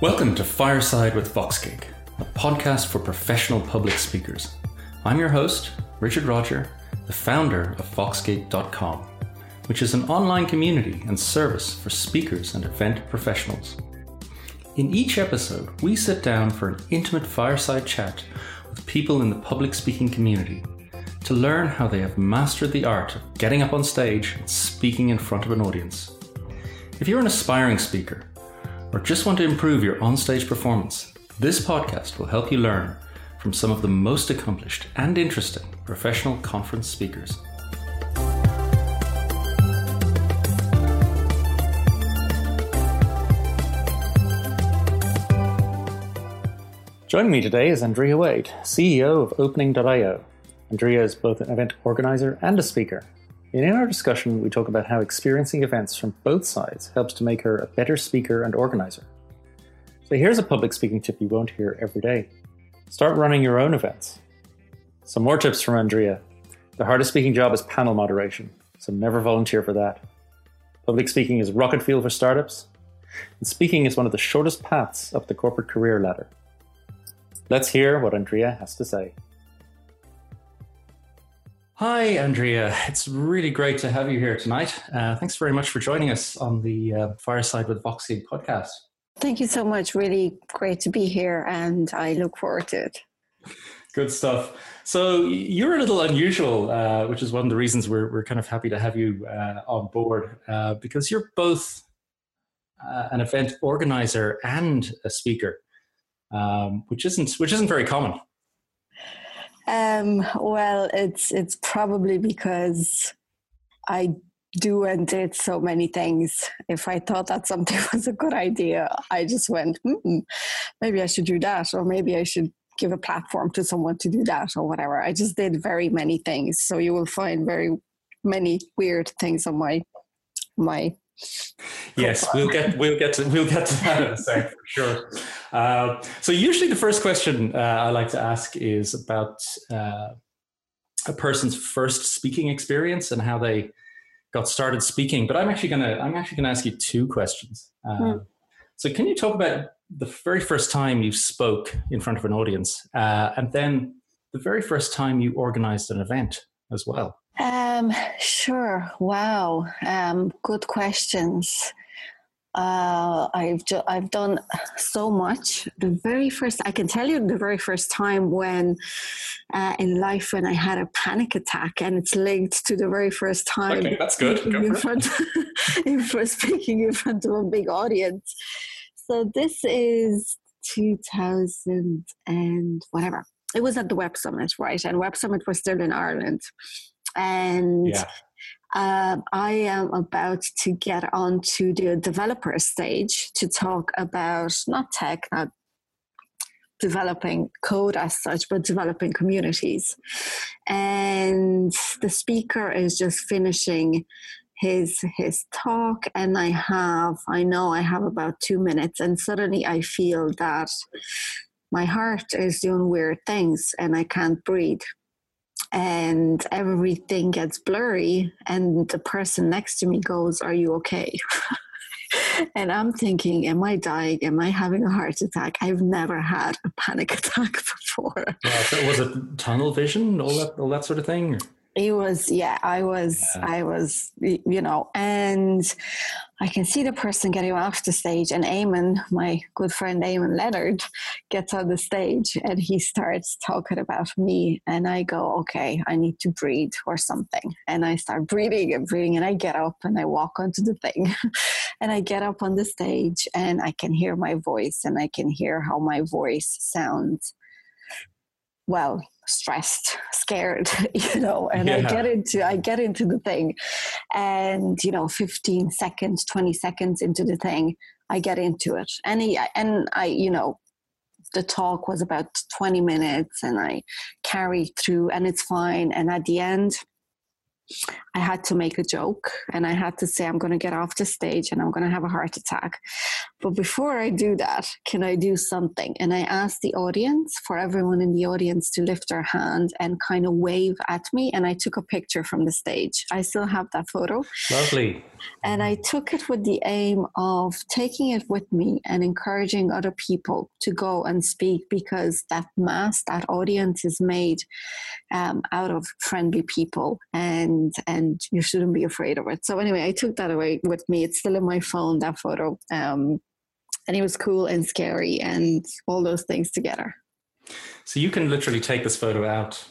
Welcome to Fireside with VoxGig, a podcast for professional public speakers. I'm your host, Richard Rodger, the founder of VoxGig.com, which is an online community and service for speakers and event professionals. In each episode, we sit down for an intimate fireside chat with people in the public speaking community to learn how they have mastered the art of getting up on stage and speaking in front of an audience. If you're an aspiring speaker or just want to improve your onstage performance, this podcast will help you learn from some of the most accomplished and interesting professional conference speakers. Joining me today is Andreea Wade, CEO of Opening.io. Andreea is both an event organizer and a speaker. And in our discussion, we talk about how experiencing events from both sides helps to make her a better speaker and organizer. So here's a public speaking tip you won't hear every day start running your own events. Some more tips from Andreea. The hardest speaking job is panel moderation, so never volunteer for that. Public speaking is rocket fuel for startups, and speaking is one of the shortest paths up the corporate career ladder. Let's hear what Andreea has to say. Hi, Andreea. It's really great to have you here tonight. Uh, thanks very much for joining us on the uh, Fireside with VoxGig podcast. Thank you so much. Really great to be here, and I look forward to it. Good stuff. So you're a little unusual, uh, which is one of the reasons we're, we're kind of happy to have you uh, on board uh, because you're both uh, an event organizer and a speaker um, which isn't which isn't very common. Um, well, it's it's probably because I do and did so many things. If I thought that something was a good idea, I just went, maybe I should do that, or maybe I should give a platform to someone to do that, or whatever. I just did very many things. So you will find very many weird things on my my yes, we'll get we'll get to we'll get to that in a sec for sure. Uh, so usually the first question uh, I like to ask is about uh, a person's first speaking experience and how they got started speaking. But I'm actually gonna I'm actually gonna ask you two questions. Hmm. So can you talk about the very first time you spoke in front of an audience, uh, and then the very first time you organized an event as well? Um, sure. Wow. Um, good questions. Uh, I've ju- I've done so much. The very first, I can tell you, the very first time when uh, in life when I had a panic attack, and it's linked to the very first time. Okay, that's good. in front, in front, speaking in front of a big audience. So this is 2000 and whatever. It was at the Web Summit, right? And Web Summit was still in Ireland and yeah. Um, I am about to get on to the developer stage to talk about not tech, not developing code as such, but developing communities. And the speaker is just finishing his his talk and i have i know i have about two minutes and suddenly i feel that my heart is doing weird things and i can't breathe and everything gets blurry and the person next to me goes are you okay? And i'm thinking am i dying? Am i having a heart attack? I've never had a panic attack before. Yeah, so was it tunnel vision all that all that sort of thing it was yeah i was yeah. i was you know and i can see the person getting off the stage and Eamon my good friend Eamon Leonard gets on the stage and he starts talking about me. And i go okay i need to breathe or something. And i start breathing and breathing and i get up and i walk onto the thing. And i get up on the stage and i can hear my voice and i can hear how my voice sounds. Well stressed scared you know and yeah. i get into i get into the thing. And you know 15 seconds 20 seconds into the thing i get into it. And he, and i you know the talk was about 20 minutes and i carry through and it's fine. And at the end I had to make a joke and I had to say, I'm going to get off the stage and I'm going to have a heart attack. But before I do that, can I do something? And I asked the audience, for everyone in the audience, to lift their hand and kind of wave at me. And I took a picture from the stage. I still have that photo. Lovely. And I took it with the aim of taking it with me and encouraging other people to go and speak because that mass, that audience is made um, out of friendly people. And and and you shouldn't be afraid of it. So anyway, I took that away with me. It's still in my phone that photo, um, and it was cool and scary and all those things together. So you can literally take this photo out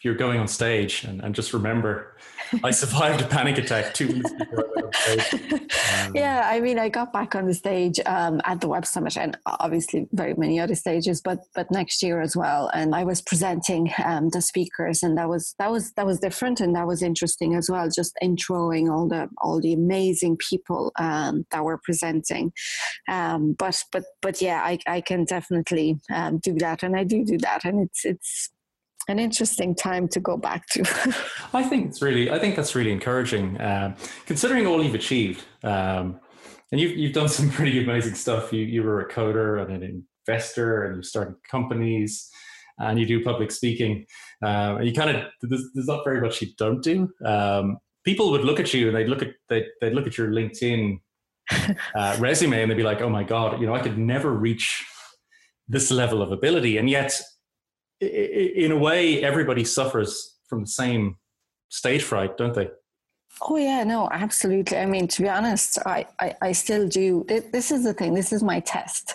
if you're going on stage and, and just remember I survived a panic attack two weeks before I went on stage. Um, yeah, I mean, I got back on the stage um, at the Web Summit and obviously very many other stages, but but next year as well. And I was presenting um, the speakers, and that was that was that was different and that was interesting as well. Just introing all the all the amazing people um, that were presenting. Um, but but but yeah, I I can definitely um, do that, and I do do that, and it's it's an interesting time to go back to. I think it's really, I think that's really encouraging, um, considering all you've achieved. Um, and you've you've done some pretty amazing stuff. You you were a coder and an investor, and you started companies, and you do public speaking. Um, and you kind of there's, there's, not very much you don't do. Um, people would look at you and they'd look at they they'd look at your LinkedIn uh, resume and they'd be like, "Oh my god, you know, I could never reach this level of ability," and yet in a way, everybody suffers from the same stage fright, don't they? Oh yeah, no, absolutely. I mean, to be honest, I, I, I still do. This is the thing. This is my test.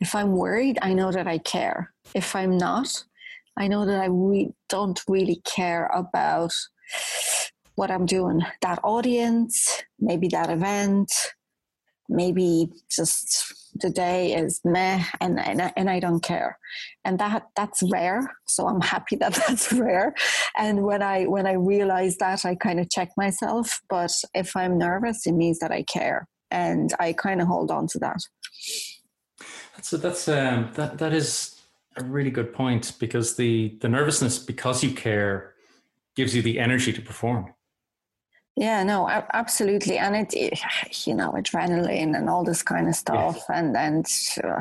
If I'm worried, I know that I care. If I'm not, I know that I re- don't really care about what I'm doing. That audience, maybe that event, maybe just the day is meh and, and, and I don't care. And that that's rare. So I'm happy that that's rare. And when I when I realize that I kind of check myself. But if I'm nervous, it means that I care. And I kind of hold on to that. That's that's um, that that is a really good point because the the nervousness because you care gives you the energy to perform. Yeah, no, absolutely, and it, you know, adrenaline and all this kind of stuff, yes. and and uh,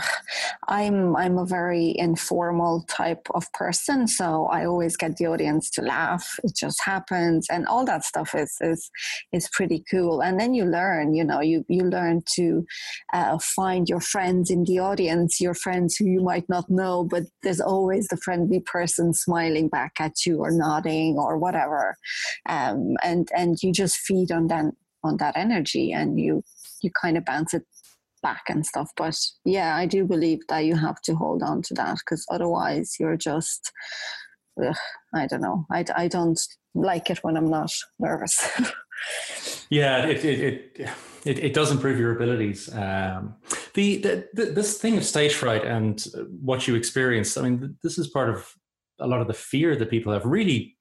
I'm I'm a very informal type of person, so I always get the audience to laugh. It just happens, and all that stuff is is is pretty cool. And then you learn, you know, you you learn to uh, find your friends in the audience, your friends who you might not know, but there's always the friendly person smiling back at you or nodding or whatever, um, and and you just feed on that on that energy and you you kind of bounce it back and stuff but yeah i do believe that you have to hold on to that because otherwise you're just ugh, i don't know I, I don't like it when i'm not nervous yeah it, it, it it, it, does improve your abilities. Um, the, the, the, this thing of stage fright and what you experience. I mean, this is part of a lot of the fear that people have. Really,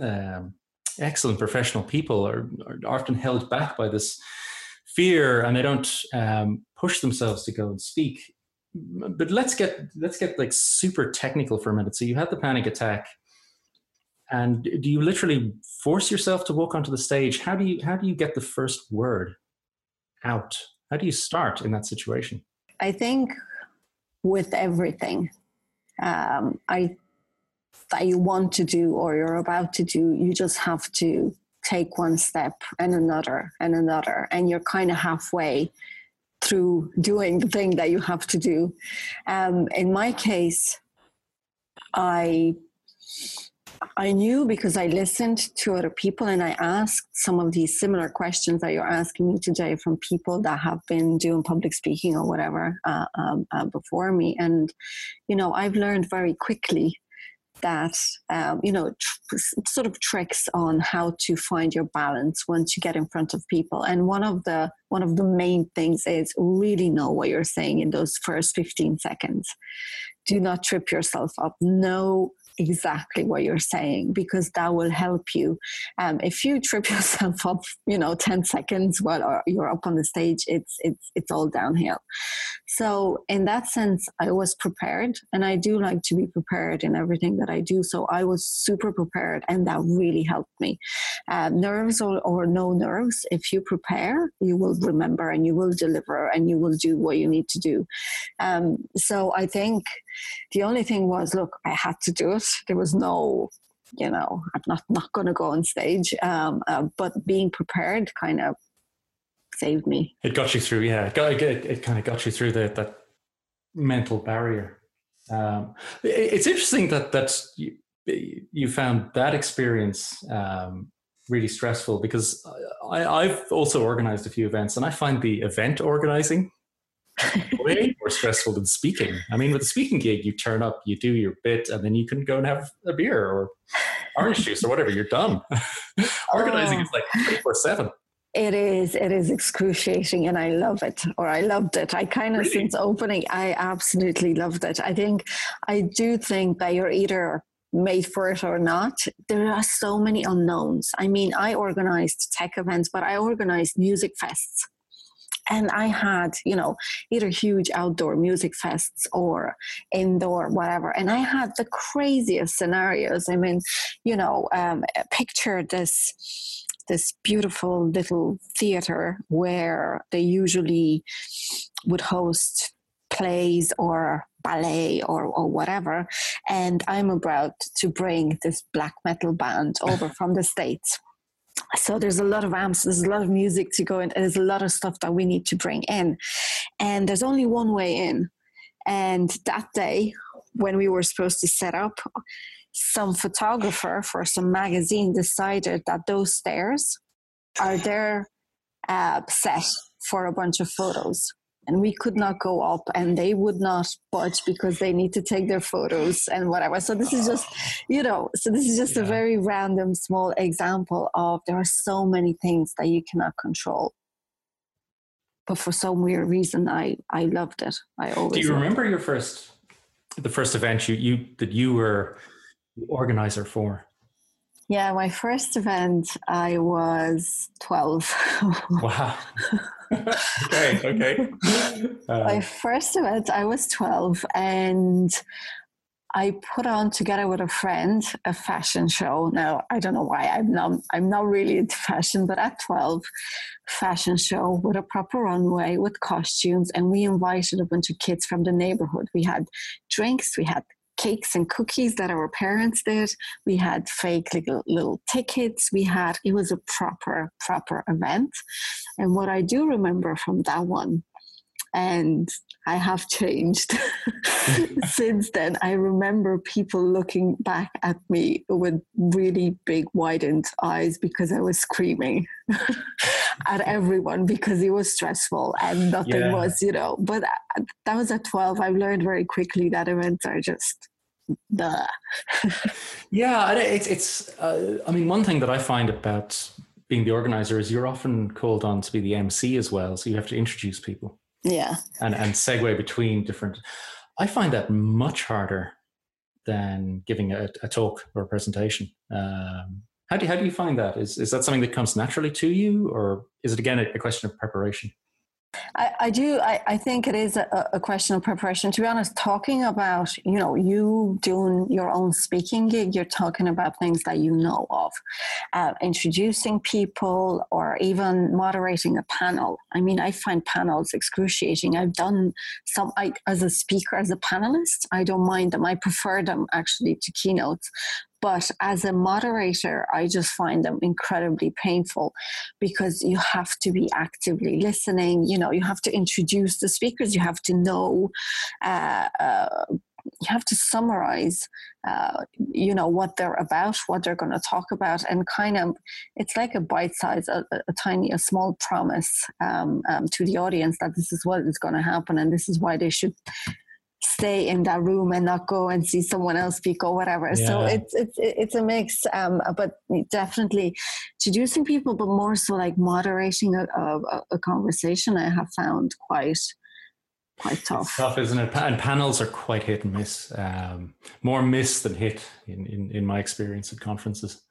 um, excellent professional people are, are often held back by this fear and they don't um, push themselves to go and speak. But let's get let's get like super technical for a minute. So you had the panic attack and do you literally force yourself to walk onto the stage? How do you how do you get the first word out? How do you start in that situation? I think with everything um, i that you want to do or you're about to do, you just have to take one step and another and another, and you're kind of halfway through doing the thing that you have to do. Um, in my case, I I knew because I listened to other people and I asked some of these similar questions that you're asking me today from people that have been doing public speaking or whatever uh, um, uh, before me. And, you know, I've learned very quickly that um, you know tr- sort of tricks on how to find your balance once you get in front of people. And one of the one of the main things is really know what you're saying in those first 15 seconds. Do not trip yourself up. Know exactly what you're saying because that will help you. Um, if you trip yourself up, you know, 10 seconds while you're up on the stage, it's, it's, it's all downhill. So in that sense, I was prepared and I do like to be prepared in everything that I do. So I was super prepared and that really helped me. Um, nerves or, or no nerves, if you prepare, you will remember and you will deliver and you will do what you need to do. Um, so I think the only thing was, look, I had to do it. There was no, you know, I'm not not going to go on stage. Um, uh, but being prepared kind of saved me. It got you through, yeah. It, it, it kind of got you through that mental barrier. Um, it, it's interesting that that's you, you found that experience um, really stressful because I, I've also organized a few events, and I find the event organizing way more stressful than speaking. I mean, with a speaking gig, you turn up, you do your bit, and then you can go and have a beer or orange juice or whatever. You're done. Organizing oh. is like 24 7. It is. It is excruciating, and I love it, or I loved it. I kind of really? since opening, I absolutely loved it. I think, I do think that you're either made for it or not. There are so many unknowns. I mean, I organized tech events, but I organized music fests and I had, you know, either huge outdoor music fests or indoor, whatever. And I had the craziest scenarios. I mean, you know, um, picture this this beautiful little theater where they usually would host plays or ballet or, or whatever. And I'm about to bring this black metal band over from the States so there's a lot of amps there's a lot of music to go in there's a lot of stuff that we need to bring in. And there's only one way in. And that day when we were supposed to set up some photographer for some magazine decided that those stairs are their uh, set for a bunch of photos and we could not go up and they would not budge because they need to take their photos and whatever so this is ah. just you know so this is just yeah. a very random small example of there are so many things that you cannot control but for some weird reason i i loved it i always do you remember it. your first the first event you you that you were the organizer for yeah, my first event, I was 12. wow. okay, okay. Uh, my first event, I was 12, and I put on together with a friend a fashion show. Now I don't know why I'm not I'm not really into fashion, but at 12, fashion show with a proper runway with costumes, and we invited a bunch of kids from the neighborhood. We had drinks, we had cakes and cookies that our parents did. We had fake little, little tickets. We had, it was a proper, proper event. And what I do remember from that one, and I have changed since then. I remember people looking back at me with really big, widened eyes because I was screaming at everyone because it was stressful and nothing yeah. was, you know. But that was at 12. I've learned very quickly that events are just duh. yeah, it's it's. Uh, I mean, one thing that I find about being the organizer is you're often called on to be the MC as well, so you have to introduce people. Yeah, and and segue between different. I find that much harder than giving a, a talk or a presentation. Um, how do you, how do you find that? Is is that something that comes naturally to you, or is it again a, a question of preparation? I, I do. I, I, think it is a, a, question of preparation. To be honest, talking about you know you doing your own speaking gig, you're talking about things that you know of, uh, introducing people, or even moderating a panel. I mean, I find panels excruciating. I've done some I, as a speaker, as a panelist. I don't mind them. I prefer them actually to keynotes, but as a moderator, I just find them incredibly painful because you have to be actively listening. You know, you have to introduce the speakers, you have to know. Uh, uh, you have to summarize uh, you know what they're about what they're going to talk about and kind of it's like a bite size a, a, tiny a small promise um, um, to the audience that this is what is going to happen and this is why they should stay in that room and not go and see someone else speak or whatever. Yeah. So it's it's it's a mix, um, but definitely introducing people, but more so like moderating a, a, a conversation. I have found quite quite tough. It's tough, isn't it? And panels are quite hit and miss. Um, more miss than hit in, in, in my experience at conferences.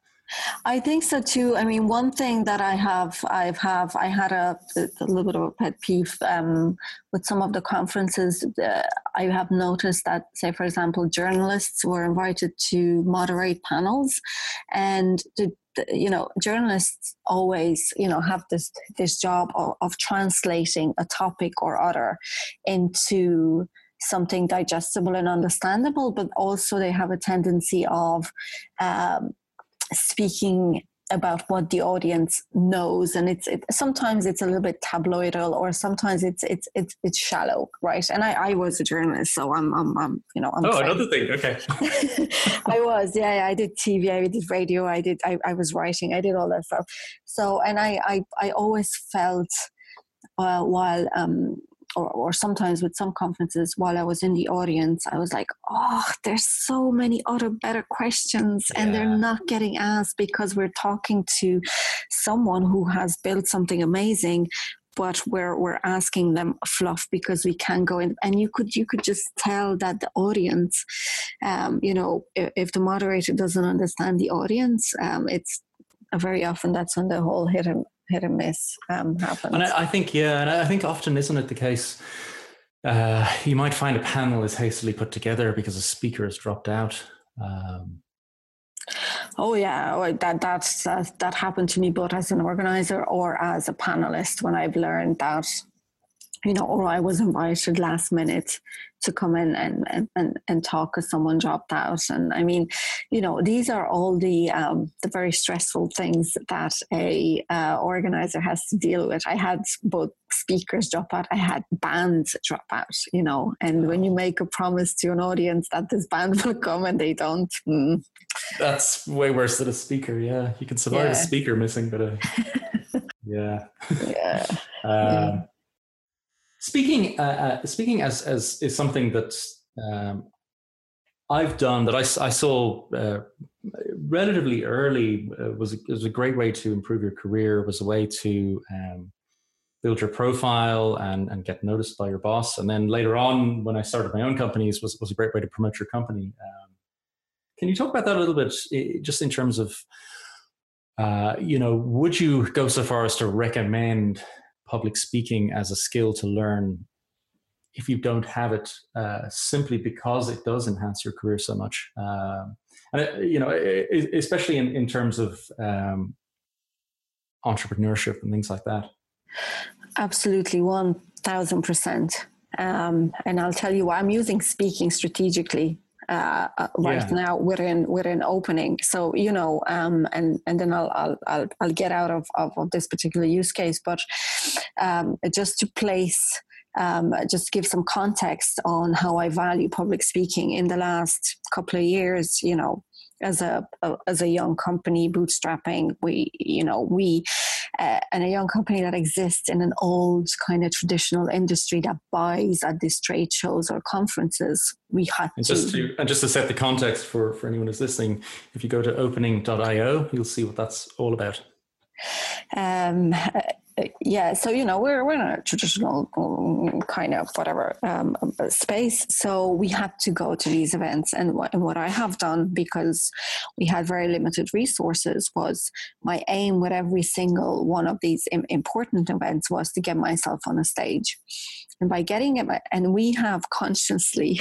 I think so too. I mean, one thing that I have, I've have, I had a, a little bit of a pet peeve um, with some of the conferences. Uh, I have noticed that, say, for example, journalists were invited to moderate panels, and the, the, you know, journalists always, you know, have this this job of, of translating a topic or other into something digestible and understandable, but also they have a tendency of um, speaking about what the audience knows and it's it, sometimes it's a little bit tabloidal or sometimes it's it's it's, it's shallow right and I, I was a journalist so I'm, I'm, I'm you know I'm oh trained. another thing okay I was yeah I did TV I did radio I did I, I was writing I did all that stuff so and I I, I always felt uh, while um, or, or sometimes with some conferences while I was in the audience, I was like, oh, there's so many other better questions yeah. and they're not getting asked because we're talking to someone who has built something amazing but we're we're asking them fluff because we can go in and you could you could just tell that the audience um, you know if, if, the moderator doesn't understand the audience um, it's very often that's when the whole hit and hit and miss um, happens. And I, I, think, yeah, and I think often isn't it the case? Uh, you might find a panel is hastily put together because a speaker has dropped out. Um, oh yeah, oh, that that's that, that happened to me both as an organizer or as a panelist when I've learned that you know, or I was invited last minute to come in and, and, and talk because someone dropped out. And I mean, you know, these are all the um, the very stressful things that a uh, organizer has to deal with. I had both speakers drop out, I had bands drop out, you know, and when you make a promise to an audience that this band will come and they don't. Mm. That's way worse than a speaker. Yeah. You can survive yeah. a speaker missing, but uh, yeah. Yeah. um, yeah. Speaking, uh, uh, speaking as as is something that um, I've done that I, I saw uh, relatively early uh, was a, was a great way to improve your career. Was a way to um, build your profile and and get noticed by your boss. And then later on, when I started my own companies, was was a great way to promote your company. Um, can you talk about that a little bit, just in terms of, uh, you know, would you go so far as to recommend public speaking as a skill to learn if you don't have it uh, simply because it does enhance your career so much. Um, and it, you know it, especially in, in terms of um, entrepreneurship and things like that. Absolutely 1000% um, and i'll tell you why. I'm using speaking strategically uh, uh, right yeah. now we're in we're in opening so you know um, and and then I'll, I'll I'll I'll get out of, of, of this particular use case but um, just to place um, just give some context on how I value public speaking in the last couple of years you know as a, a, as a young company bootstrapping we you know we uh, and a young company that exists in an old kind of traditional industry that buys at these trade shows or conferences we had and just to, to and just to set the context for for anyone who's listening if you go to opening.io you'll see what that's all about. Um, yeah, so you know we're we're in a traditional um, kind of whatever um, space, so we had to go to these events. And what, and what I have done because we had very limited resources was my aim with every single one of these important events was to get myself on a stage and by getting it and we have consciously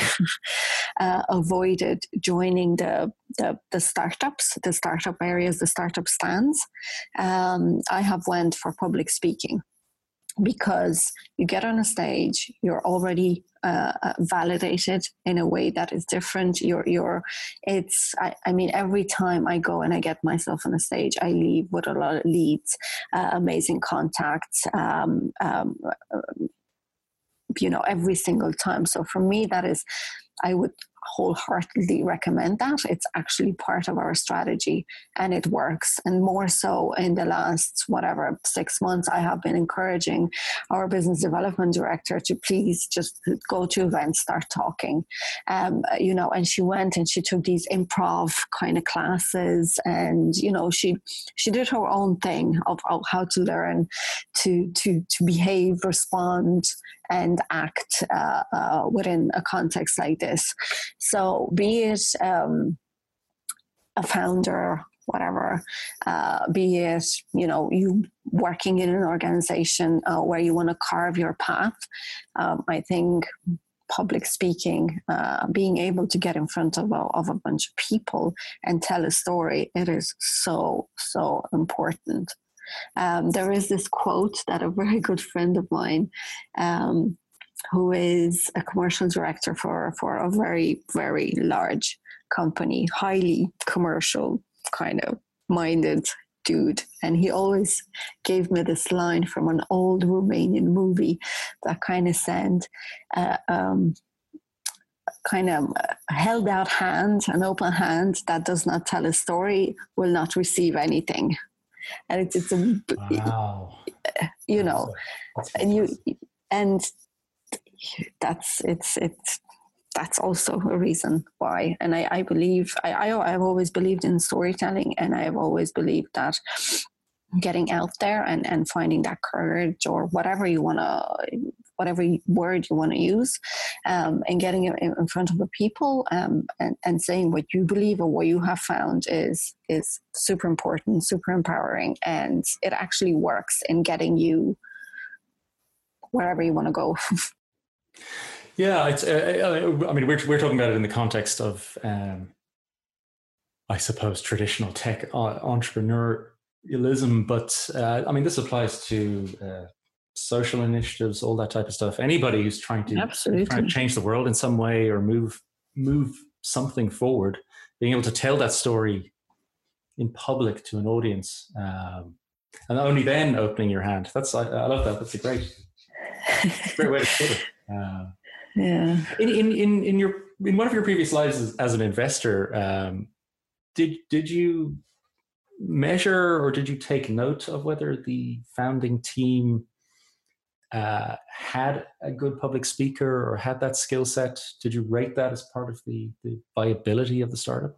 uh, avoided joining the, the, the startups the startup areas the startup stands. Um, i have went for public speaking because you get on a stage you're already uh, uh, validated in a way that is different. You're you're it's I, I, mean every time i go and i get myself on a stage i leave with a lot of leads uh, amazing contacts um, um, you know every single time so for me that is i would wholeheartedly recommend that. It's actually part of our strategy and it works. And more so in the last, whatever, six months, I have been encouraging our business development director to please just go to events, start talking. Um, you know, and she went and she took these improv kind of classes and, you know, she she did her own thing of, of how to learn to to to behave, respond, and act uh, uh, within a context like this. So, be it um, a founder, whatever, uh, be it you know you working in an organization uh, where you want to carve your path. Um, I think public speaking, uh, being able to get in front of a, of a bunch of people and tell a story, it is so, so important. Um, there is this quote that a very good friend of mine, um, who is a commercial director for, for a very, very large company, highly commercial kind of minded dude. And he always gave me this line from an old Romanian movie that kind of said, uh, um, kind of held out hand, an open hand that does not tell a story will not receive anything. And it's, it's a, wow. you know, and you, and that's, it's, it's, that's also a reason why. And I, I believe, I, I, I've always believed in storytelling and I've always believed that getting out there and, and finding that courage or whatever you want to whatever word you want to use um, and getting it in front of the people um, and, and saying what you believe or what you have found is is super important super empowering and it actually works in getting you wherever you want to go Yeah, it's. Uh, uh, I mean, we're we're talking about it in the context of, um, I suppose, traditional tech uh, entrepreneurialism. But uh, I mean, this applies to uh, social initiatives, all that type of stuff. Anybody who's trying to absolutely trying to change the world in some way or move move something forward, being able to tell that story in public to an audience, um, and only then opening your hand. That's I, I love that. That's a great great way to put it. Uh, yeah. In, in in in your in one of your previous lives as, as an investor, um, did did you measure or did you take note of whether the founding team uh, had a good public speaker or had that skill set? Did you rate that as part of the, the viability of the startup?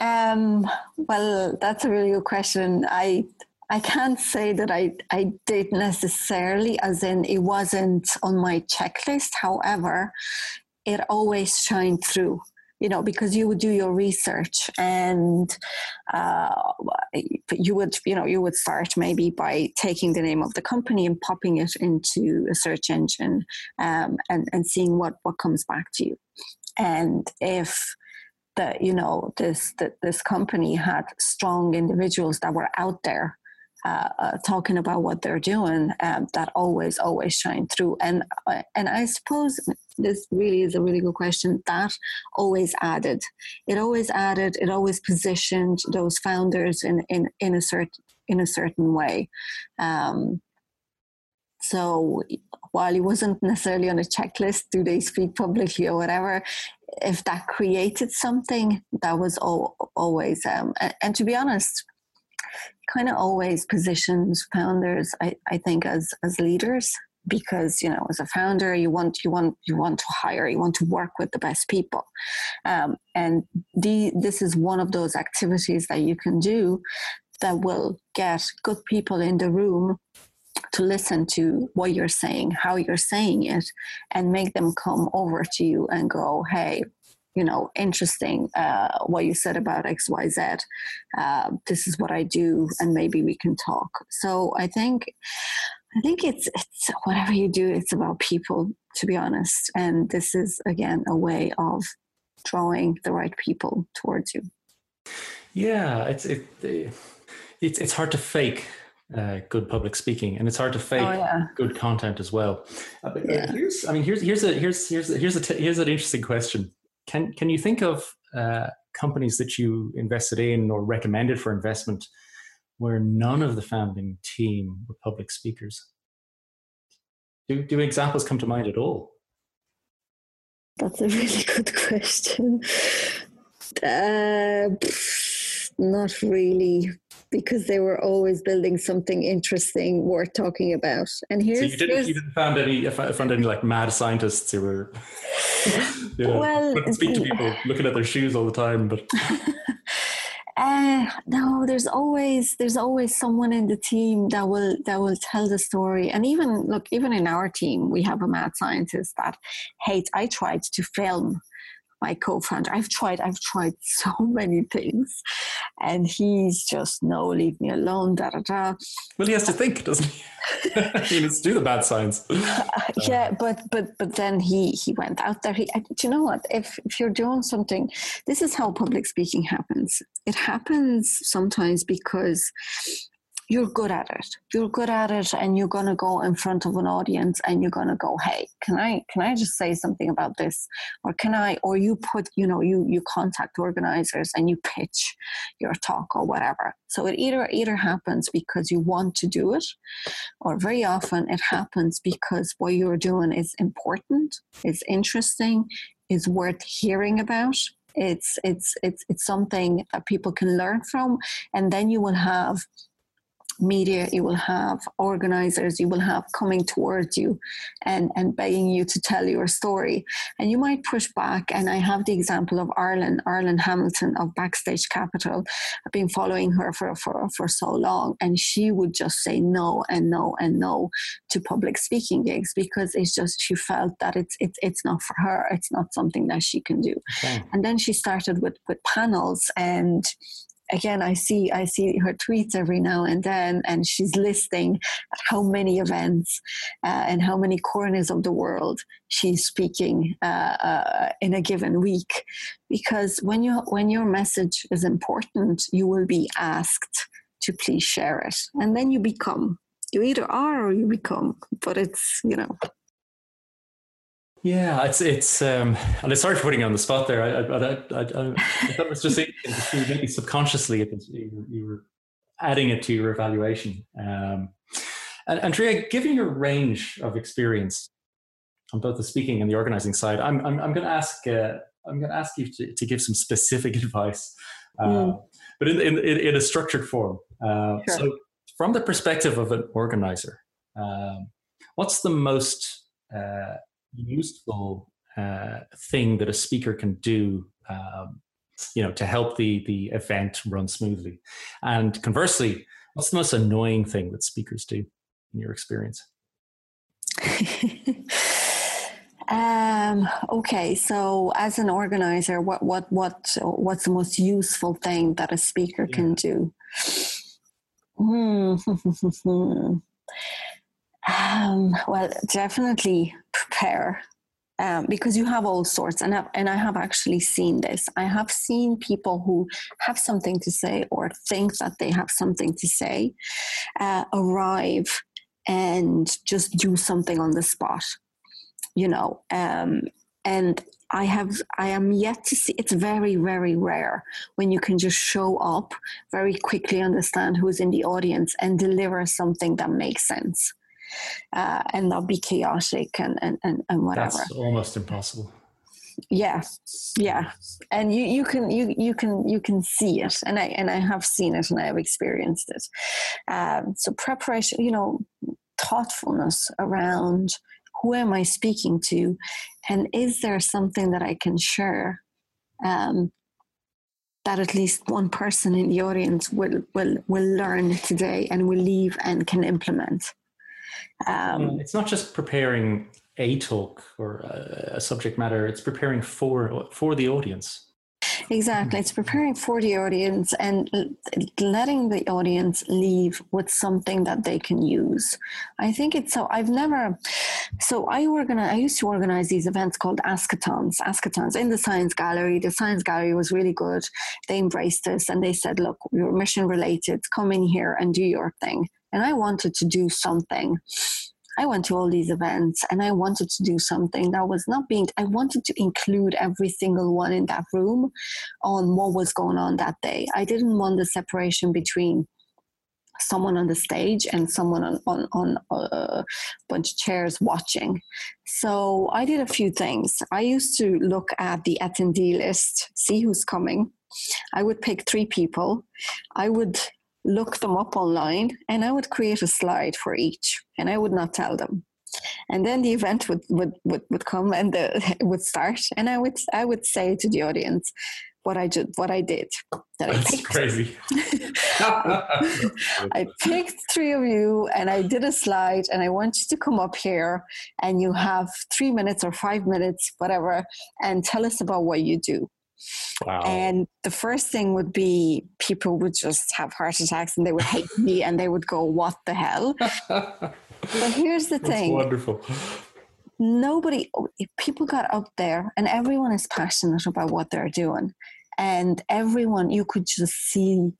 Um, well, that's a really good question. I I can't say that I, I did necessarily, as in it wasn't on my checklist. However, it always shined through, you know, because you would do your research and uh, you would, you know, you would start maybe by taking the name of the company and popping it into a search engine um, and, and seeing what, what comes back to you. And if that you know this that this company had strong individuals that were out there uh, uh, talking about what they're doing um, that always always shine through. And uh, and i suppose this really is a really good question that always added. It always added it always positioned those founders in in in a certain in a certain way. Um, so while it wasn't necessarily on a checklist do they speak publicly or whatever if that created something that was all, always um, and, and to be honest kind of always positions founders, I, I think, as as leaders because you know as a founder you want you want you want to hire you want to work with the best people. Um, and the, this is one of those activities that you can do that will get good people in the room to listen to what you're saying how you're saying it and make them come over to you and go hey you know, interesting uh, what you said about X, Y, Z. Uh, this is what I do, and maybe we can talk. So I think, I think it's it's whatever you do, it's about people, to be honest. And this is again a way of drawing the right people towards you. Yeah, it's it, it's it's hard to fake uh, good public speaking, and it's hard to fake oh, yeah. good content as well. Uh, but uh, yeah. here's, I mean, here's here's a here's here's a, here's a t- here's an interesting question. Can can you think of uh, companies that you invested in or recommended for investment where none of the founding team were public speakers? Do do examples come to mind at all? That's a really good question. Uh, not really, because they were always building something interesting worth talking about. And here's so you didn't, you didn't find any found any like mad scientists who were you know, well, speak to people looking at their shoes all the time, but. Uh, no, there's always there's always someone in the team that will that will tell the story. And even look, even in our team, we have a mad scientist that hates. I tried to film my co-founder. I've tried, I've tried so many things, and he's just no, leave me alone. Da da da. Well, he has to think, doesn't he? he needs to do the bad science. Uh, yeah, but but but then he he went out there. He, do you know what? If if you're doing something, this is how public speaking happens. It happens sometimes because you're good at it. You're good at it and you're going to go in front of an audience and you're going to go, "Hey, can I can I just say something about this?" Or can I or you put, you know, you you contact organizers and you pitch your talk or whatever. So it either either happens because you want to do it or very often it happens because what you're doing is important, is interesting, is worth hearing about it's it's it's it's something that people can learn from and then you will have media you will have organizers you will have coming towards you and and begging you to tell your story. And you might push back and i have the example of Arlan Arlan Hamilton of backstage capital. I've been following her for for for so long and she would just say no and no and no to public speaking gigs because it's just she felt that it's it's it's not for her. It's not something that she can do. Okay. and then she started with with panels and again i see i see her tweets every now and then and she's listing how many events uh, and how many corners of the world she's speaking uh, uh, in a given week. Because when you when your message is important you will be asked to please share it and then you become you either are or you become but it's you know yeah, it's it's um, and I'm sorry for putting you on the spot there. I I, I, I, I thought it was just maybe subconsciously you, you were adding it to your evaluation. Um, and Andreea, given your range of experience on both the speaking and the organizing side, I'm I'm, I'm going to ask uh, I'm going to ask you to, to give some specific advice, uh, mm. but in, in in a structured form. Uh, sure. So, from the perspective of an organizer, um, what's the most uh, useful uh, thing that a speaker can do um, you know to help the the event run smoothly and conversely what's the most annoying thing that speakers do in your experience um, okay so as an organizer what what what what's the most useful thing that a speaker yeah. can do hmm. um, well definitely prepare um, because you have all sorts and I, and I have actually seen this. I have seen people who have something to say or think that they have something to say uh, arrive and just do something on the spot you know um, and i have i am yet to see it's very very rare when you can just show up very quickly understand who's in the audience and deliver something that makes sense uh, and not be chaotic and, and, and, and whatever. That's almost impossible. Yeah, yeah, and you, you can you you can you can see it, and I and I have seen it, and I have experienced it. Um, so preparation, you know, thoughtfulness around who am I speaking to, and is there something that I can share um, that at least one person in the audience will will will learn today and will leave and can implement. Um, it's not just preparing a talk or a, a subject matter; it's preparing for for the audience. Exactly. It's preparing for the audience and letting the audience leave with something that they can use. I think it's so, I've never, so I organize, I used to organize these events called Askathons, Askathons in the Science Gallery. The Science Gallery was really good. They embraced us and they said, look, you're mission related, come in here and do your thing and I wanted to do something. I went to all these events and I wanted to do something that was not being, I wanted to include every single one in that room on what was going on that day. I didn't want the separation between someone on the stage and someone on, on, on uh, a bunch of chairs watching. So I did a few things. I used to look at the attendee list, see who's coming. I would pick three people. I would look them up online and I would create a slide for each and I would not tell them. And then the event would, would, would, would come and the, would start and I would, I would say to the audience, what I did, what I did. That That's I picked. crazy. I picked three of you and I did a slide and I want you to come up here and you have three minutes or five minutes, whatever, and tell us about what you do. Wow. And the first thing would be people would just have heart attacks and they would hate me and they would go, What the hell? but here's the That's thing wonderful nobody oh, people got up there and everyone is passionate about what they're doing and everyone you could just see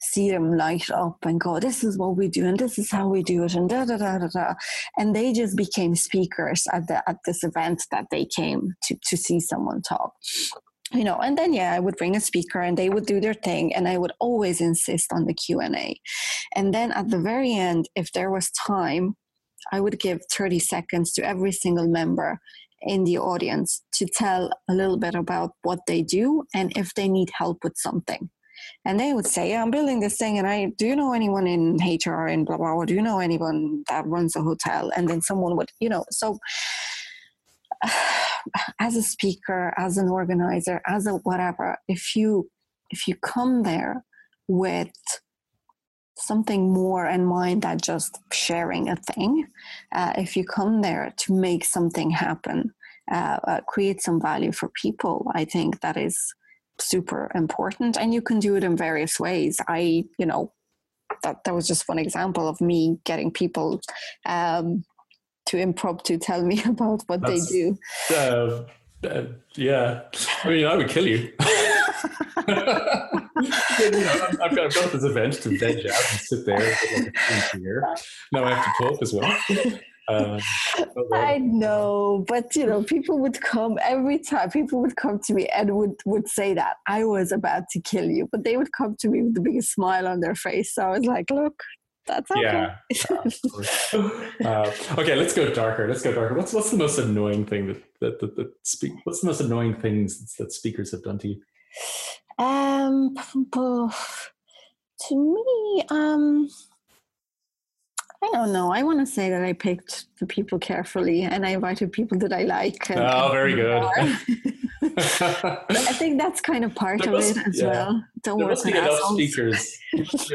see them light up and go this is what we do and this is how we do it and da da da da da and they just became speakers at the at this event that they came to to see someone talk you know and then yeah i would bring a speaker and they would do their thing and i would always insist on the q&a and then at the very end if there was time i would give 30 seconds to every single member in the audience to tell a little bit about what they do and if they need help with something. And they would say, yeah, I'm building this thing, and I do you know anyone in HR and blah blah, or do you know anyone that runs a hotel? And then someone would, you know, so as a speaker, as an organizer, as a whatever, if you if you come there with something more in mind than just sharing a thing. Uh, if you come there to make something happen, uh, uh, create some value for people, I think that is super important. And you can do it in various ways. I, you know, that, that was just one example of me getting people um, to improv to tell me about what That's, they do. Uh, uh, yeah, I mean, I would kill you. you know, I've, I've, got, this event to veg out and sit there like here. Now I have to talk as well. Um, I know, but you know, people would come every time. People would come to me and would would say that I was about to kill you, but they would come to me with the biggest smile on their face. So I was like, "Look, that's okay." Yeah. uh, okay, let's go darker. Let's go darker. What's what's the most annoying thing that that that, that speak? What's the most annoying things that speakers have done to you? Um, to me, um, I don't know. I want to say that I picked the people carefully and I invited people that I like. oh, very good. I think that's kind of part there of must, it as yeah. well. Don't there must be enough assholes. speakers.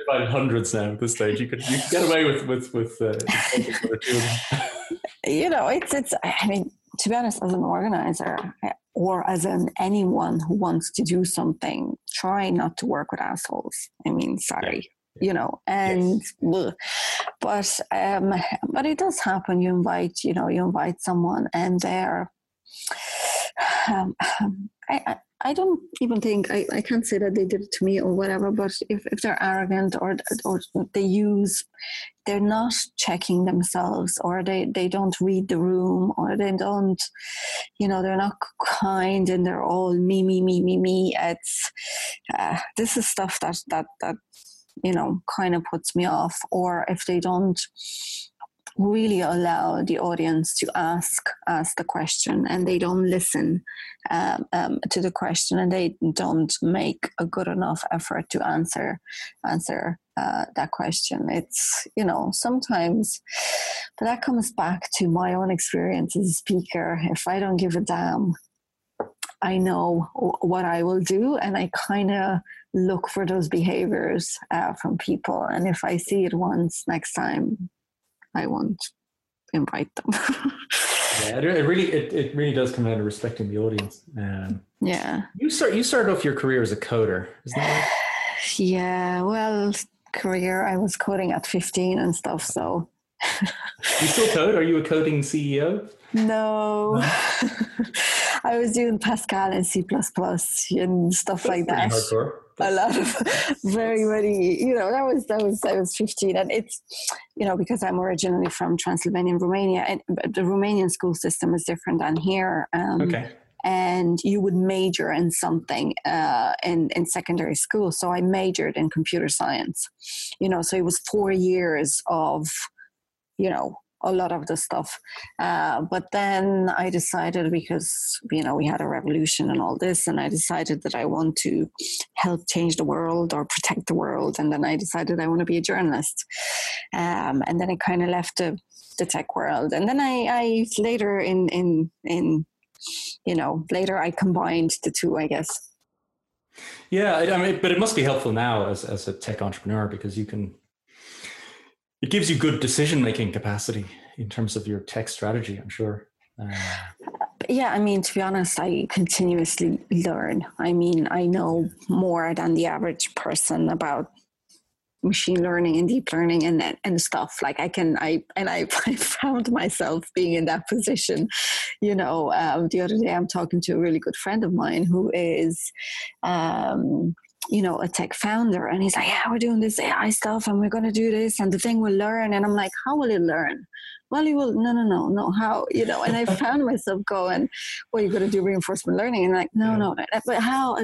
About hundreds now at this stage. You could you could get away with with with. Uh, you know, it's it's. I mean, to be honest, as an organizer, or as an anyone who wants to do something, try not to work with assholes. I mean, sorry. Yeah. You know, and yes. but um, but it does happen. You invite, you know, you invite someone, and they're um, I, I don't even think I, I can't say that they did it to me or whatever, but if, if they're arrogant or or they use they're not checking themselves or they, they don't read the room or they don't you know they're not kind and they're all me me me me me. It's uh, this is stuff that that that you know kind of puts me off. Or if they don't really allow the audience to ask ask the question and they don't listen um, um, to the question and they don't make a good enough effort to answer answer uh, that question. It's you know sometimes but that comes back to my own experience as a speaker. If i don't give a damn i know what i will do and i kind of look for those behaviors uh, from people. And if i see it once next time I won't invite them. yeah, it, really it, it really does come down to respecting the audience. Um, yeah. You start you started off your career as a coder, right? Yeah, well, career I was coding at 15 and stuff, so you still code? Are you a coding CEO? No. I was doing Pascal and C and stuff That's like that. Hardcore a lot of very very you know that was that was I was 15 and it's you know because I'm originally from Transylvania Romania and the Romanian school system is different than here um, okay. and you would major in something uh, in in secondary school. So I majored in computer science you know so it was four years of you know a lot of the stuff. Uh, but then I decided because you know we had a revolution and all this, and I decided that I want to help change the world or protect the world. And then I decided I want to be a journalist. Um, and then I kind of left the, the tech world. And then I, I later in in in you know later I combined the two, I guess. Yeah, I mean, but it must be helpful now as as a tech entrepreneur because you can. It gives you good decision making capacity in terms of your tech strategy. I'm sure. Uh, yeah, I mean, to be honest, I continuously learn. I mean, I know more than the average person about machine learning and deep learning and and stuff like i can i and i, I found myself being in that position you know um, the other day i'm talking to a really good friend of mine who is um, you know, a tech founder, and he's like, "Yeah, we're doing this AI stuff, and we're going to do this, and the thing will learn." And I'm like, "How will it learn?" Well, you will. No, no, no, no. How? You know? And I found myself going, "Well, you're going to do reinforcement learning," and I'm like, "No, yeah. no, but how?"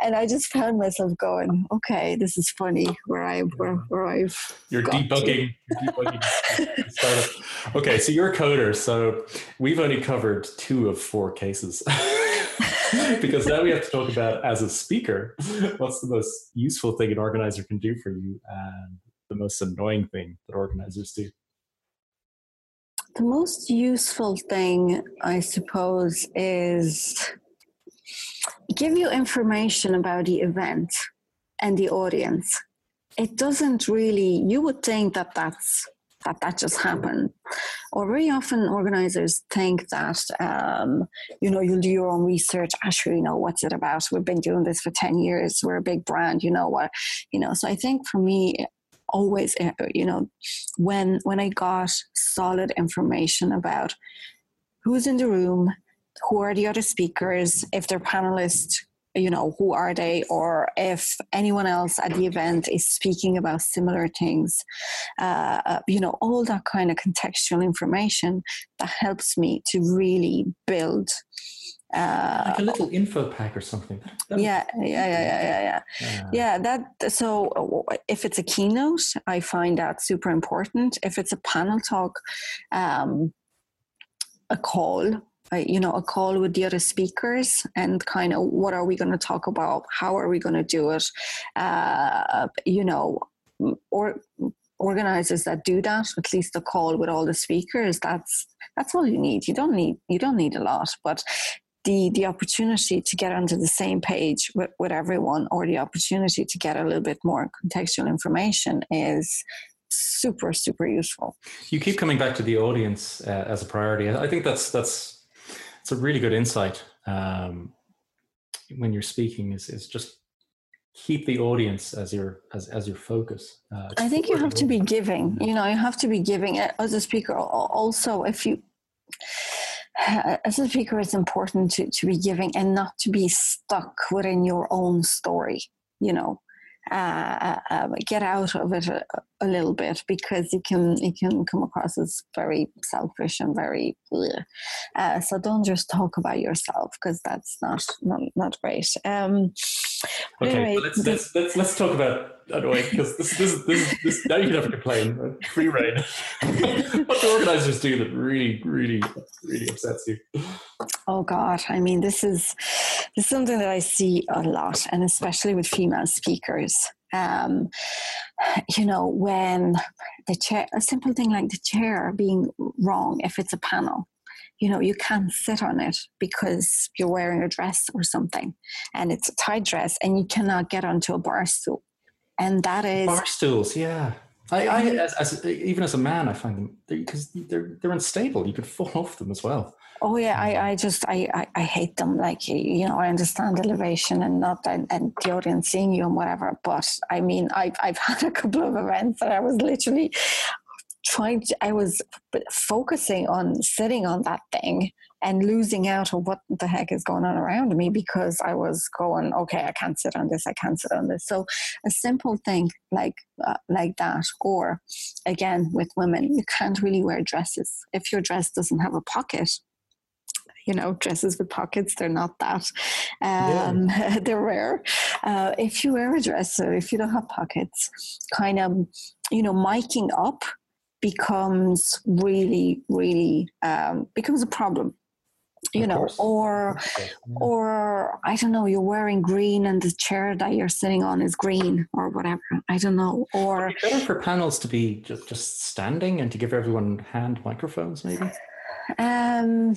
And I just found myself going, "Okay, this is funny." Where I where, where I've you're debugging. You're debugging. okay, so you're a coder. So we've only covered two of four cases. because now we have to talk about as a speaker what's the most useful thing an organizer can do for you and the most annoying thing that organizers do? The most useful thing i suppose is give you information about the event and the audience. It doesn't really you would think that that's that that just happened. Or very often organizers think that, um, you know, you'll do your own research. Actually, you know, what's it about? We've been doing this for 10 years. We're a big brand, you know what, you know, so I think for me, always, uh, you know, when, when I got solid information about who's in the room, who are the other speakers, if they're panelists, you know who are they or if anyone else at the event is speaking about similar things uh, uh, you know all that kind of contextual information that helps me to really build uh, like a little info pack or something. Yeah, yeah, yeah, yeah, yeah, yeah, yeah. Yeah, that. So if it's a keynote, I find that super important. If it's a panel talk, um, a call you know a call with the other speakers and kind of what are we going to talk about? How are we going to do it? Uh, you know or organizers that do that at least a call with all the speakers that's that's all you need. You don't need you don't need a lot but the the opportunity to get onto the same page with, with everyone or the opportunity to get a little bit more contextual information is super super useful. You keep coming back to the audience uh, as a priority i think that's that's it's a really good insight um, when you're speaking is, is just keep the audience as your as, as your focus uh, i think you have to be giving you know you have to be giving as a speaker also if you as a speaker it's important to, to be giving and not to be stuck within your own story you know uh, uh, get out of it a, a, little bit because you can you can come across as very selfish and very uh, so don't just talk about yourself because that's not, not not great. Um, okay anyway, let's, let's, let's let's talk about annoying because this, this, this, this, now you can have a complain. Free reign. what do organizers do that really, really, really upsets you? Oh God! I mean, this is this is something that I see a lot, and especially with female speakers. Um, you know, when the chair, a simple thing like the chair being wrong, if it's a panel, you know, you can't sit on it because you're wearing a dress or something and it's a tight dress and you cannot get onto a bar stool and that is bar stools. Yeah, I, I mm-hmm. as, as, even as a man, I find them because they're, they're they're unstable. You could fall off them as well. Oh yeah, I, um, I just I, I, I hate them. Like you know, I understand elevation and not and, and the audience seeing you and whatever. But I mean, I've I've had a couple of events that I was literally trying to. I was focusing on sitting on that thing and losing out on what the heck is going on around me because I was going, okay, I can't sit on this, I can't sit on this. So a simple thing like uh, like that, or again with women, you can't really wear dresses if your dress doesn't have a pocket. You know, dresses with pockets, they're not that. Um, yeah. they're rare. Uh, if you wear a dress or if you don't have pockets, kind of, you know, miking up becomes really, really um, becomes a problem you of know course. or yeah. or i don't know you're wearing green and the chair that you're sitting on is green or whatever i don't know or better for panels to be just just standing and to give everyone hand microphones maybe um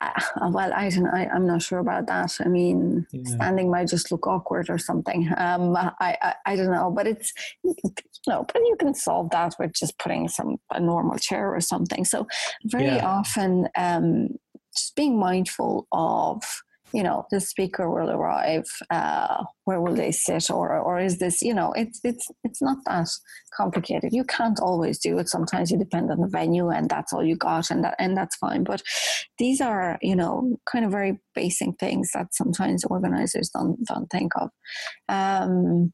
uh, well, I don't. I, I'm not sure about that. I mean, yeah. standing might just look awkward or something. Um, I, I, I don't know, but it's you know, but you can solve that with just putting some a normal chair or something. So very yeah. often, um, just being mindful of you know the speaker will arrive uh, where will they sit or or is this you know it's it's it's not that complicated. You can't always do it. Sometimes you depend on the venue and that's all you got and that and that's fine. But these are you know kind of very basic things that sometimes organizers don't don't think of. Um,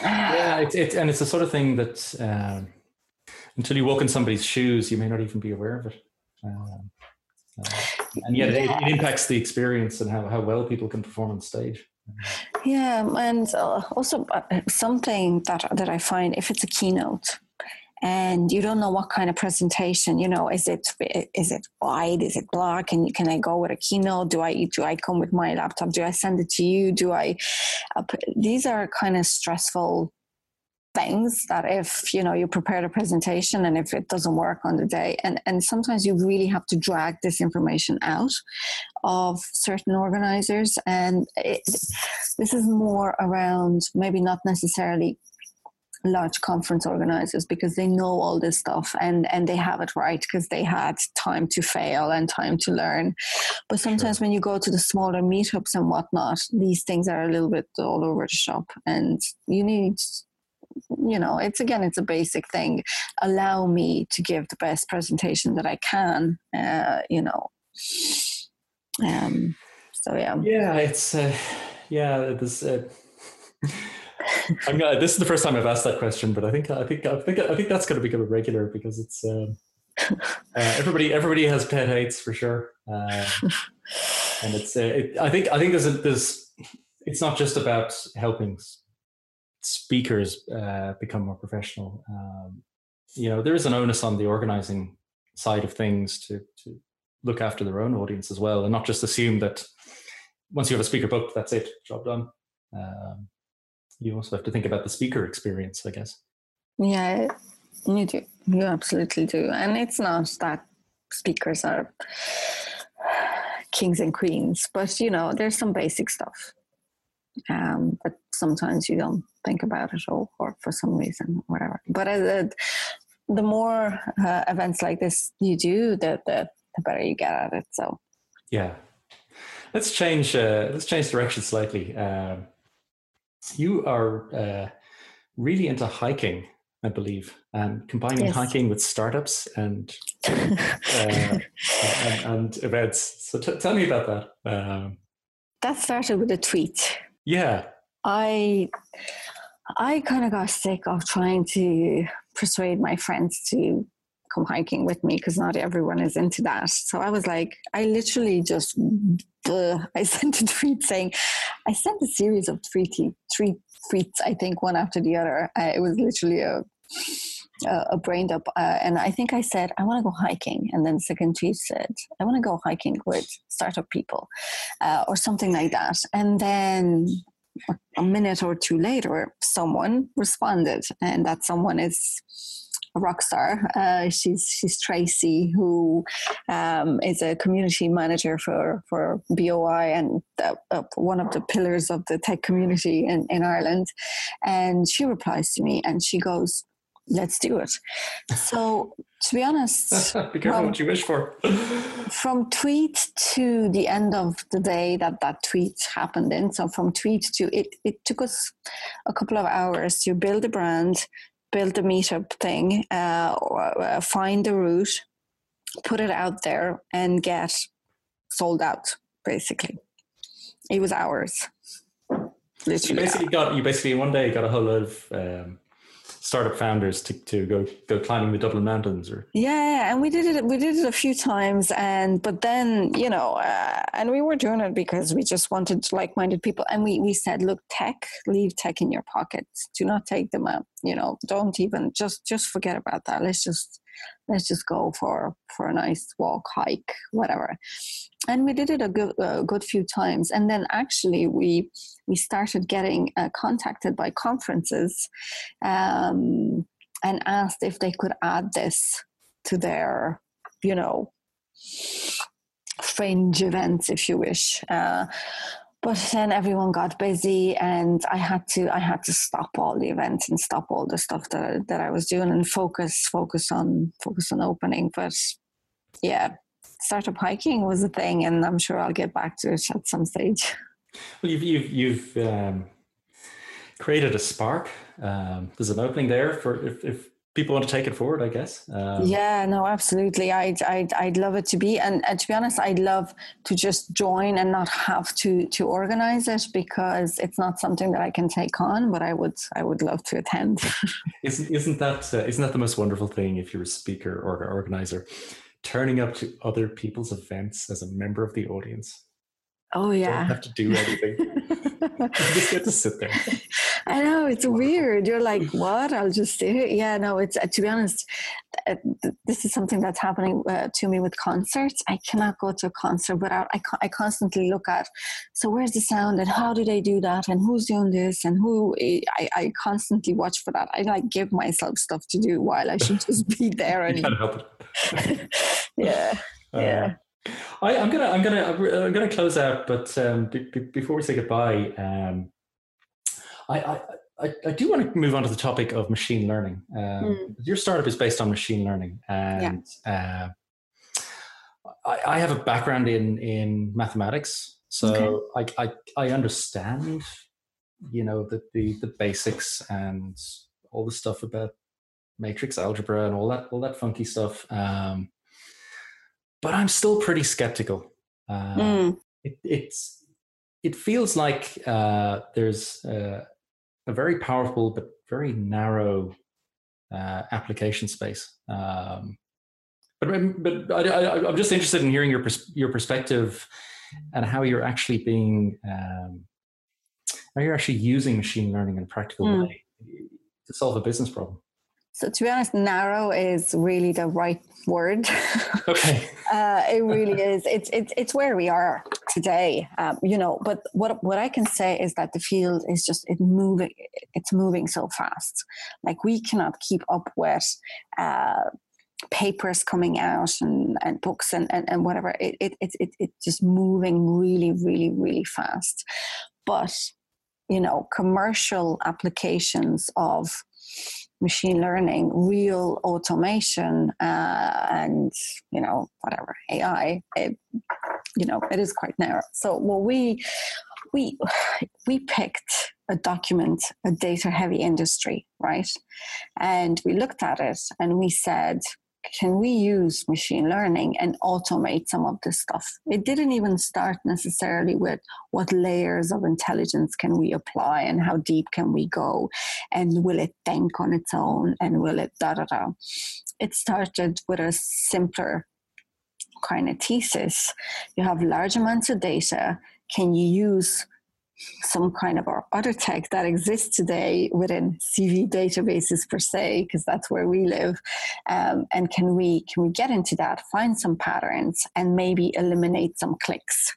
yeah it's it, and it's the sort of thing that um, until you walk in somebody's shoes you may not even be aware of it um, and yet yeah. it, it, impacts the experience and how, how well people can perform on stage. Yeah and uh, also uh, something that that i find if it's a keynote and you don't know what kind of presentation you know is it is it wide is it black and can i go with a keynote? Do i do i come with my laptop? Do i send it to you? Do i uh, these are kind of stressful things that if you know you prepared a presentation and if it doesn't work on the day. And and sometimes you really have to drag this information out of certain organizers. And it, this is more around maybe not necessarily large conference organizers because they know all this stuff and and they have it right because they had time to fail and time to learn. But sometimes sure. when you go to the smaller meetups and whatnot these things are a little bit all over the shop and you need you know, it's again, it's a basic thing. Allow me to give the best presentation that I can, uh, you know. Um, so yeah. Yeah, it's uh, yeah. This uh, I'm gonna, this is the first time I've asked that question, but I think I think I think I think that's going to become a regular because it's um, uh, everybody everybody has pet hates for sure, uh, and it's uh, it, I think I think there's a, there's it's not just about helping speakers uh, become more professional, um, you know, there is an onus on the organizing side of things to to look after their own audience as well, and not just assume that once you have a speaker booked, that's it, job done. Um, you also have to think about the speaker experience, I guess. Yeah, you do. You absolutely do, and it's not that speakers are kings and queens, but you know, there's some basic stuff. Um, but sometimes you don't think about it or, or for some reason, whatever. But uh, the more uh, events like this you do, the, the, the better you get at it. So yeah, let's change. Uh, let's change direction slightly. Um, you are uh, really into hiking, I believe, and combining yes. hiking with startups and uh, and, and, events. So t- tell me about that. Um, that started with a tweet. Yeah. I I kind of got sick of trying to persuade my friends to come hiking with me because not everyone is into that. So I was like, I literally just, I sent a tweet saying, I sent a series of three, three tweets, I think, one after the other. It was literally a, a brain up. Uh, and I think I said, I want to go hiking. And then the second tweet said, I want to go hiking with startup people uh, or something like that. And then a minute or two later, someone responded, and that someone is a rock star. Uh, she's she's Tracy, who um, is a community manager for for BOI and the, uh, one of the pillars of the tech community in, in Ireland. And she replies to me, and she goes, let's do it. So, to be honest, be careful from, what you wish for. from tweet to the end of the day that that tweet happened in, so from tweet to it, it took us a couple of hours to build a brand, build the meetup thing, uh, uh, find the route, put it out there, and get sold out. Basically, it was hours. Literally, you basically got you basically one day got a whole lot of. Um, startup founders to, to go go climbing the Dublin mountains or yeah and we did it we did it a few times and but then you know uh, and we were doing it because we just wanted like-minded people and we we said look tech leave tech in your pockets. Do not take them out you know don't even just just forget about that. Let's just let's just go for for a nice walk hike whatever and we did it a good, a good few times and then actually we we started getting uh, contacted by conferences um, and asked if they could add this to their you know fringe events, if you wish. Uh, but then everyone got busy and i had to i had to stop all the events and stop all the stuff that, that i was doing and focus focus on focus on opening. But yeah startup hiking was a thing and i'm sure i'll get back to it at some stage. Well you've you've, you've um, created a spark. Um, there's an opening there for if, if people want to take it forward, I guess. Um, yeah, no, absolutely. I'd, I'd, I'd love it to be, and, and, to be honest, I'd love to just join and not have to to organize it because it's not something that I can take on. But I would, I would love to attend. isn't isn't that uh, not that the most wonderful thing if you're a speaker or an organizer, turning up to other people's events as a member of the audience? Oh yeah, don't have to do anything. you just get to sit there. I know it's weird. You're like, what? I'll just do it. Yeah, no. It's uh, to be honest, uh, this is something that's happening uh, to me with concerts. I cannot go to a concert without. I, I constantly look at. So where's the sound and how do they do that and who's doing this and who? I, I constantly watch for that. I like give myself stuff to do while I should just be there and. help it. yeah. Uh, yeah. I, am gonna, I'm gonna, I'm gonna close out, but um, b- b- before we say goodbye, um, I, I, I, do want to move on to the topic of machine learning. Um, mm. Your startup is based on machine learning, and yeah. uh, I, I, have a background in in mathematics, so okay. I, I I understand, you know, the, the the basics and all the stuff about matrix algebra and all that all that funky stuff. Um, but I'm still pretty skeptical. Uh, mm. it, it's it feels like uh, there's uh, a very powerful but very narrow uh, application space. Um, but but I, am just interested in hearing your pers- your perspective and how you're actually being um, how you're actually using machine learning in a practical mm. way to solve a business problem. So to be honest, narrow is really the right word. Okay. uh, it really is. It's it's it's where we are today. Um, you know, but what what I can say is that the field is just it moving. It's moving so fast. Like we cannot keep up with. Uh, papers coming out and, and books and, and, and whatever it, it, it, it, it's just moving really really really fast but you know commercial applications of machine learning, real automation, uh, and you know whatever AI, it, you know it is quite narrow. So what we we we picked a document, a data heavy industry, right? And we looked at it and we said, can we use machine learning and automate some of this stuff? It didn't even start necessarily with what layers of intelligence can we apply and how deep can we go and will it think on its own and will it da da da. It started with a simpler kind of thesis. You have large amounts of data. Can you use some kind of our other tech that exists today within CV databases per se, because that's where we live. Um, and can we can we get into that, find some patterns, and maybe eliminate some clicks?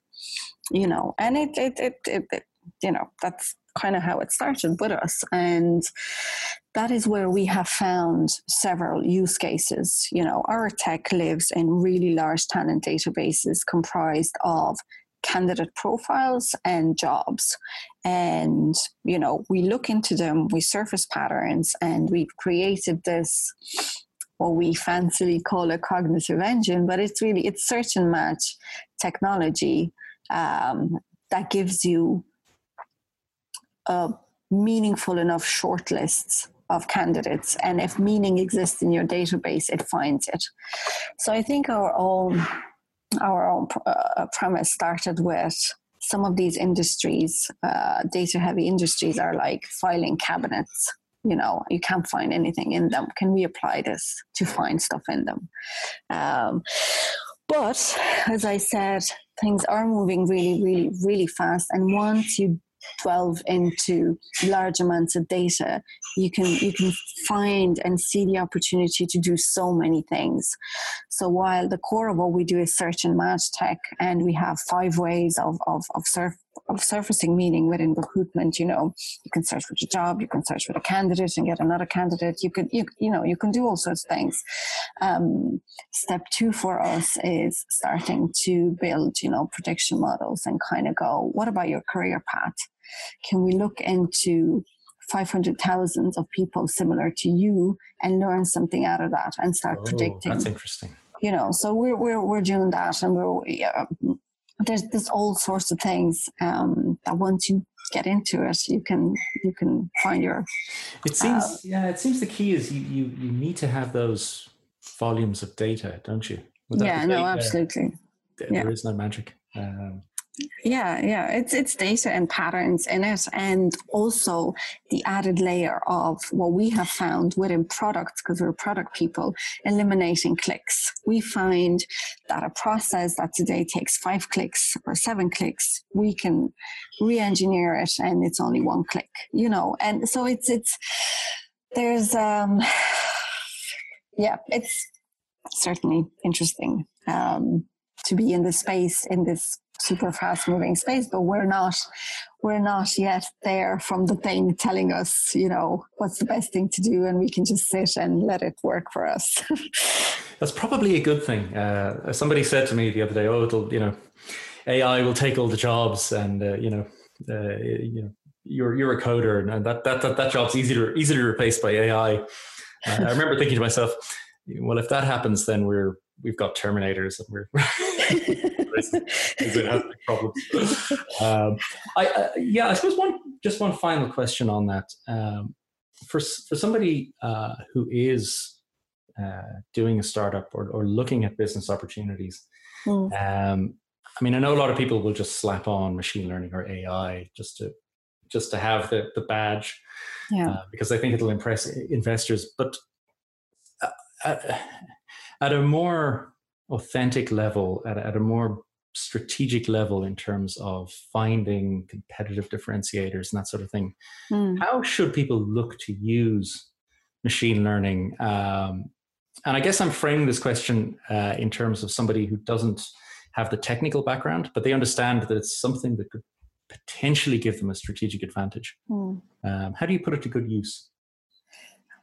You know, and it it it, it, it you know that's kind of how it started with us and that is where we have found several use cases you know our tech lives in really large talent databases comprised of candidate profiles and jobs. And you know we look into them we surface patterns and we've created this what we fancily call a cognitive engine but it's really it's search and match technology um, that gives you a meaningful enough shortlists of candidates. And if meaning exists in your database it finds it. So i think our own our own uh, premise started with some of these industries, uh, data heavy industries, are like filing cabinets. You know, you can't find anything in them. Can we apply this to find stuff in them? Um, but as I said, things are moving really, really, really fast. And once you delve into large amounts of data, you can you can find and see the opportunity to do so many things. So while the core of what we do is search and match tech, and we have five ways of of, of surf, of surfacing meaning within recruitment. You know, you can search for a job, you can search for a candidate and get another candidate. You can, you, you know, you can do all sorts of things. Um, step two for us is starting to build, you know, prediction models and kind of go, what about your career path? Can we look into 500,000 of people similar to you and learn something out of that and start Oh, predicting? That's interesting. you know so we're we're, we're doing that and we're yeah, there's there's all sorts of things um, that once you get into it you can you can find your It seems, yeah, it seems the key is you, you, you need to have those volumes of data, don't you? Without yeah no absolutely th- yeah. There is no magic. Um, yeah yeah. It's it's data and patterns in it and also the added layer of what we have found within products because we're product people eliminating clicks. We find that a process that today takes five clicks or seven clicks we can re-engineer it and it's only one click you know? And so it's it's there's um yeah it's certainly interesting um to be in this space in this super fast moving space but we're not we're not yet there from the thing telling us you know what's the best thing to do and we can just sit and let it work for us that's probably a good thing. Uh, somebody said to me the other day, "Oh, it'll you know, AI will take all the jobs, and uh, you know, uh, you know, you're you're a coder, and that that that, that job's easy to easy to replace by AI." Uh, I remember thinking to myself, "Well, if that happens, then we're we've got Terminators, and we're." it has big problems. Um, I, I, yeah, I suppose one just one final question on that. Um, for for somebody uh, who is uh, doing a startup or, or looking at business opportunities, Mm. um, I mean, I know a lot of people will just slap on machine learning or AI just to just to have the the badge yeah uh, because I think it'll impress investors. But uh, at, at a more authentic level, at, a- at a more strategic level in terms of finding competitive differentiators and that sort of thing, Mm. how should people look to use machine learning? Um, and I guess I'm framing this question uh, in terms of somebody who doesn't have the technical background, but they understand that it's something that could potentially give them a strategic advantage. Mm. Um, how do you put it to good use?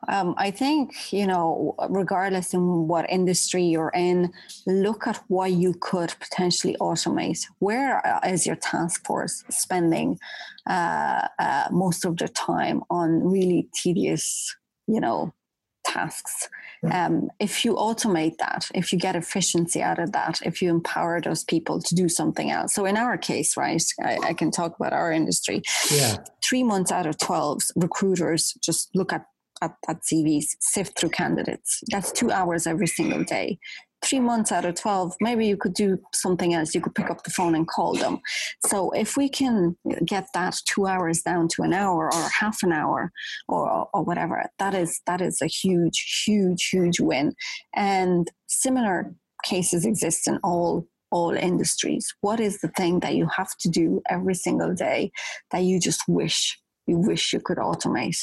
Um, I think, you know, regardless in what industry you're in, look at what you could potentially automate. Where uh, your task force spending uh, uh, most of their time on really tedious, you know, tasks? Um, if you automate that, if you get efficiency out of that, if you empower those people to do something else. So in our case, right, I, I can talk about our industry Yeah. three months out of 12 recruiters just look at, at, at CVs, sift through candidates. That's two hours every single day. Three months out of 12, maybe you could do something else. You could pick up the phone and call them. So if we can get that two hours down to an hour or half an hour or, or whatever, that is, that is a huge, huge, huge win. And similar cases exist in all all industries. What is the thing that you have to do every single day that you just wish you wish you could automate?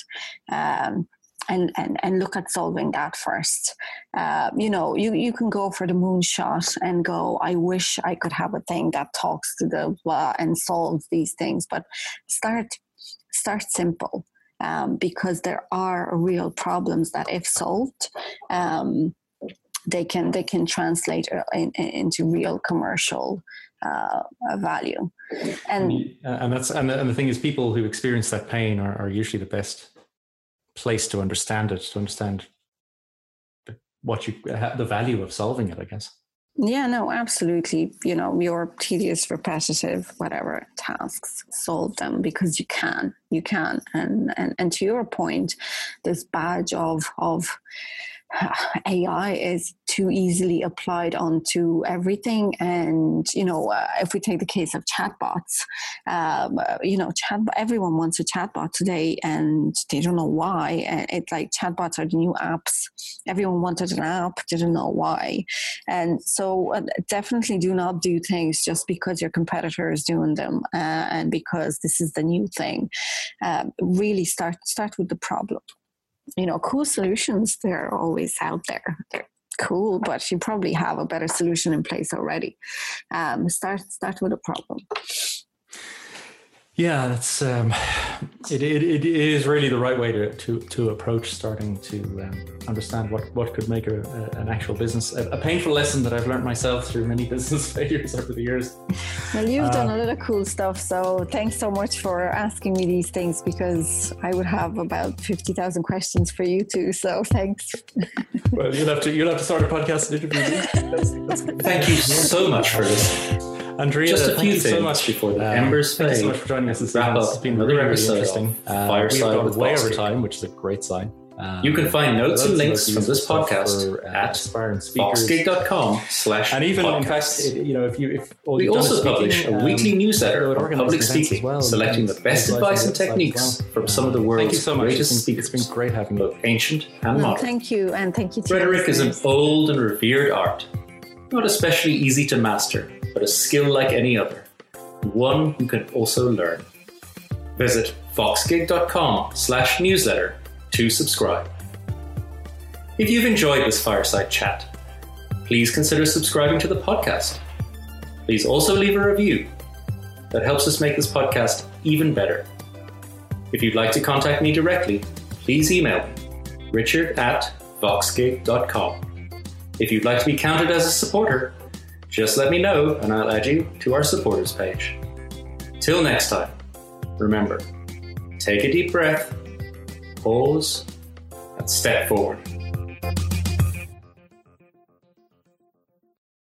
Um, and, and, and look at solving that first. Uh, you know, you, you can go for the moonshot and go, I wish I could have a thing that talks to the blah and solves these things. But start start simple um, because there are real problems that, if solved, um, they can they can translate uh, in, in, into real commercial uh, value. And and that's and the, and the thing is, people who experience that pain are, are usually the best place to understand it, to understand what you uh, the value of solving it. I guess. Yeah, no, absolutely. You know, your tedious, repetitive, whatever tasks, solve them because you can, you can. And and and to your point, this badge of of AI is too easily applied onto everything. And you know, uh, if we take the case of chatbots, um, uh, you know, chat everyone wants a chatbot today, and they don't know why. It's like chatbots are the new apps. Everyone wanted an app, didn't know why, and so uh, definitely do not do things just because your competitor is doing them uh, and because this is the new thing. Um, really start start with the problem you know, cool solutions, they're always out there. They're cool, but you probably have a better solution in place already. Um, start start with a problem. Yeah, that's um, it, it, it is really the right way to, to, to approach starting to um, understand what, what could make a, a, an actual business. A, a, painful lesson that I've learned myself through many business failures over the years. Well, you've done a lot of cool stuff, so thanks so much for asking me these things because I would have about fifty thousand questions for you too. So thanks. well, you'll have to you'll have to start a podcast interview. That's, that's Thank you so much for this. Andreea, just a few things so much before the um, embers fade. Thank you so much for joining us. This wrap up. It's been another really, interesting. Uh, Fireside we've gone way over time, which is a great sign. Um, you can find notes and links from this podcast for, uh, at voxgig.com slash And even, podcast. in fact, it, you know, if you... If we also publish a um, weekly newsletter on public speaking, well, selecting the best advice and techniques well. from some of the world's so greatest speakers. It's been great having. Both ancient and modern. Thank you, and thank you to Rhetoric is an old and revered art, not especially easy to master, but a skill like any other one you can also learn. Visit voxgig.com slash newsletter to subscribe. If you've enjoyed this fireside chat, please consider subscribing to the podcast. Please also leave a review. That helps us make this podcast even better. If you'd like to contact me directly, please email me, richard at voxgig.com. If you'd like to be counted as a supporter, just let me know and I'll add you to our supporters page. Till next time, remember take a deep breath, pause, and step forward.